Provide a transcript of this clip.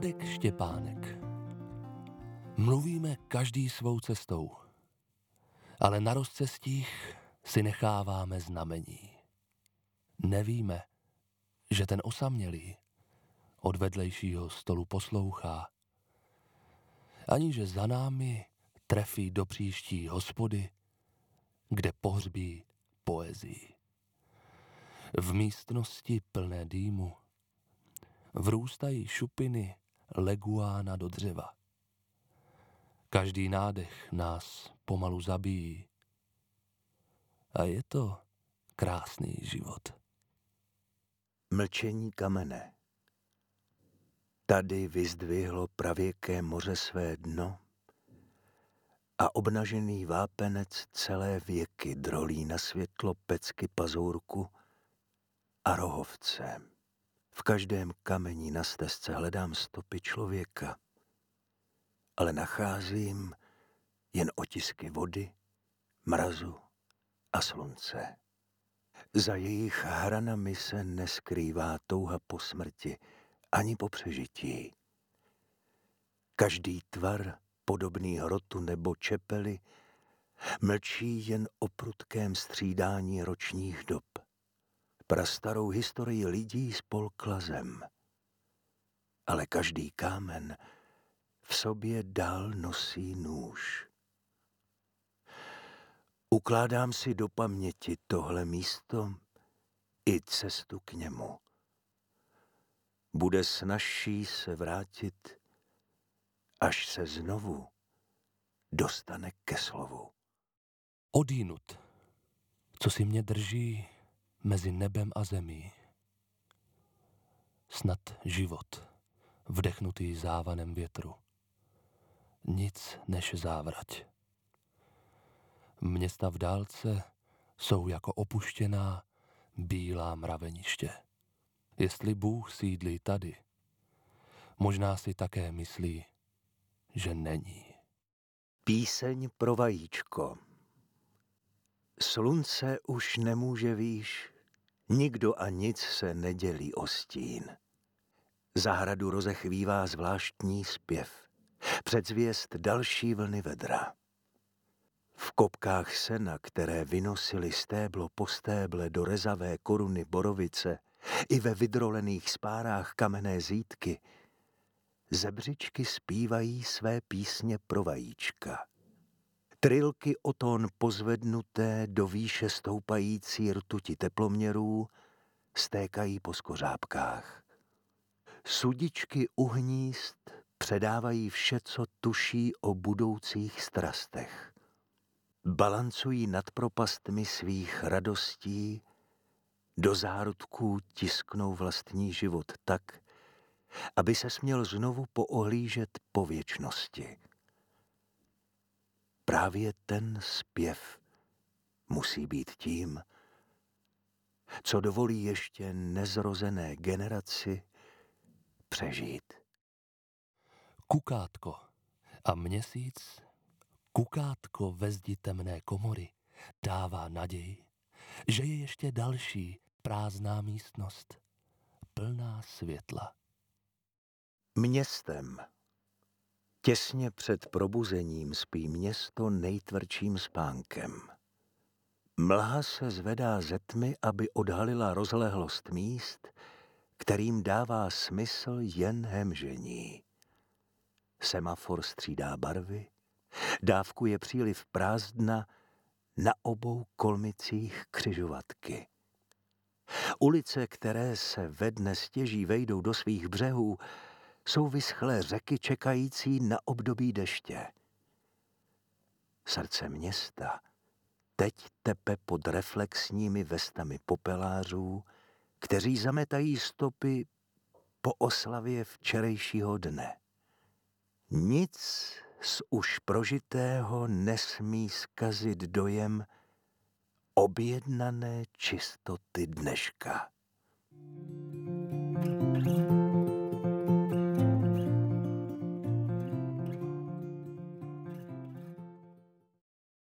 Radek Štěpánek. Mluvíme každý svou cestou, ale na rozcestích si necháváme znamení. Nevíme, že ten osamělý od vedlejšího stolu poslouchá, ani že za námi trefí do příští hospody, kde pohřbí poezii. V místnosti plné dýmu vrůstají šupiny leguána do dřeva. Každý nádech nás pomalu zabíjí. A je to krásný život. Mlčení kamene. Tady vyzdvihlo pravěké moře své dno a obnažený vápenec celé věky drolí na světlo pecky pazurku a rohovce. V každém kameni na stezce hledám stopy člověka, ale nacházím jen otisky vody, mrazu a slunce. Za jejich hranami se neskrývá touha po smrti ani po přežití. Každý tvar, podobný hrotu nebo čepely, mlčí jen o prudkém střídání ročních dob. Prastarou historii lidí spolkla zem. Ale každý kámen v sobě dál nosí nůž. Ukládám si do paměti tohle místo i cestu k němu. Bude snažší se vrátit, až se znovu dostane ke slovu. Odínut, co si mě drží mezi nebem a zemí. Snad život, vdechnutý závanem větru. Nic než závrať. Města v dálce jsou jako opuštěná bílá mraveniště. Jestli Bůh sídlí tady, možná si také myslí, že není. Píseň pro vajíčko Slunce už nemůže výš, nikdo a nic se nedělí o stín. Zahradu rozechvívá zvláštní zpěv, předzvěst další vlny vedra. V kopkách sena, které vynosily stéblo po stéble do rezavé koruny borovice, i ve vydrolených spárách kamenné zítky, zebřičky zpívají své písně pro vajíčka. Trilky o tón pozvednuté do výše stoupající rtuti teploměrů stékají po skořápkách. Sudičky u hnízd předávají vše, co tuší o budoucích strastech. Balancují nad propastmi svých radostí, do zárodků tisknou vlastní život tak, aby se směl znovu poohlížet po věčnosti. Právě ten zpěv musí být tím, co dovolí ještě nezrozené generaci přežít. Kukátko a měsíc, kukátko ve zdi temné komory, dává naději, že je ještě další prázdná místnost, plná světla. Městem Těsně před probuzením spí město nejtvrdším spánkem. Mlha se zvedá ze tmy, aby odhalila rozlehlost míst, kterým dává smysl jen hemžení. Semafor střídá barvy, dávkuje příliv prázdna na obou kolmicích křižovatky. Ulice, které se ve dne stěží vejdou do svých břehů, jsou vyschlé řeky čekající na období deště. Srdce města teď tepe pod reflexními vestami popelářů, kteří zametají stopy po oslavě včerejšího dne. Nic z už prožitého nesmí skazit dojem objednané čistoty dneška.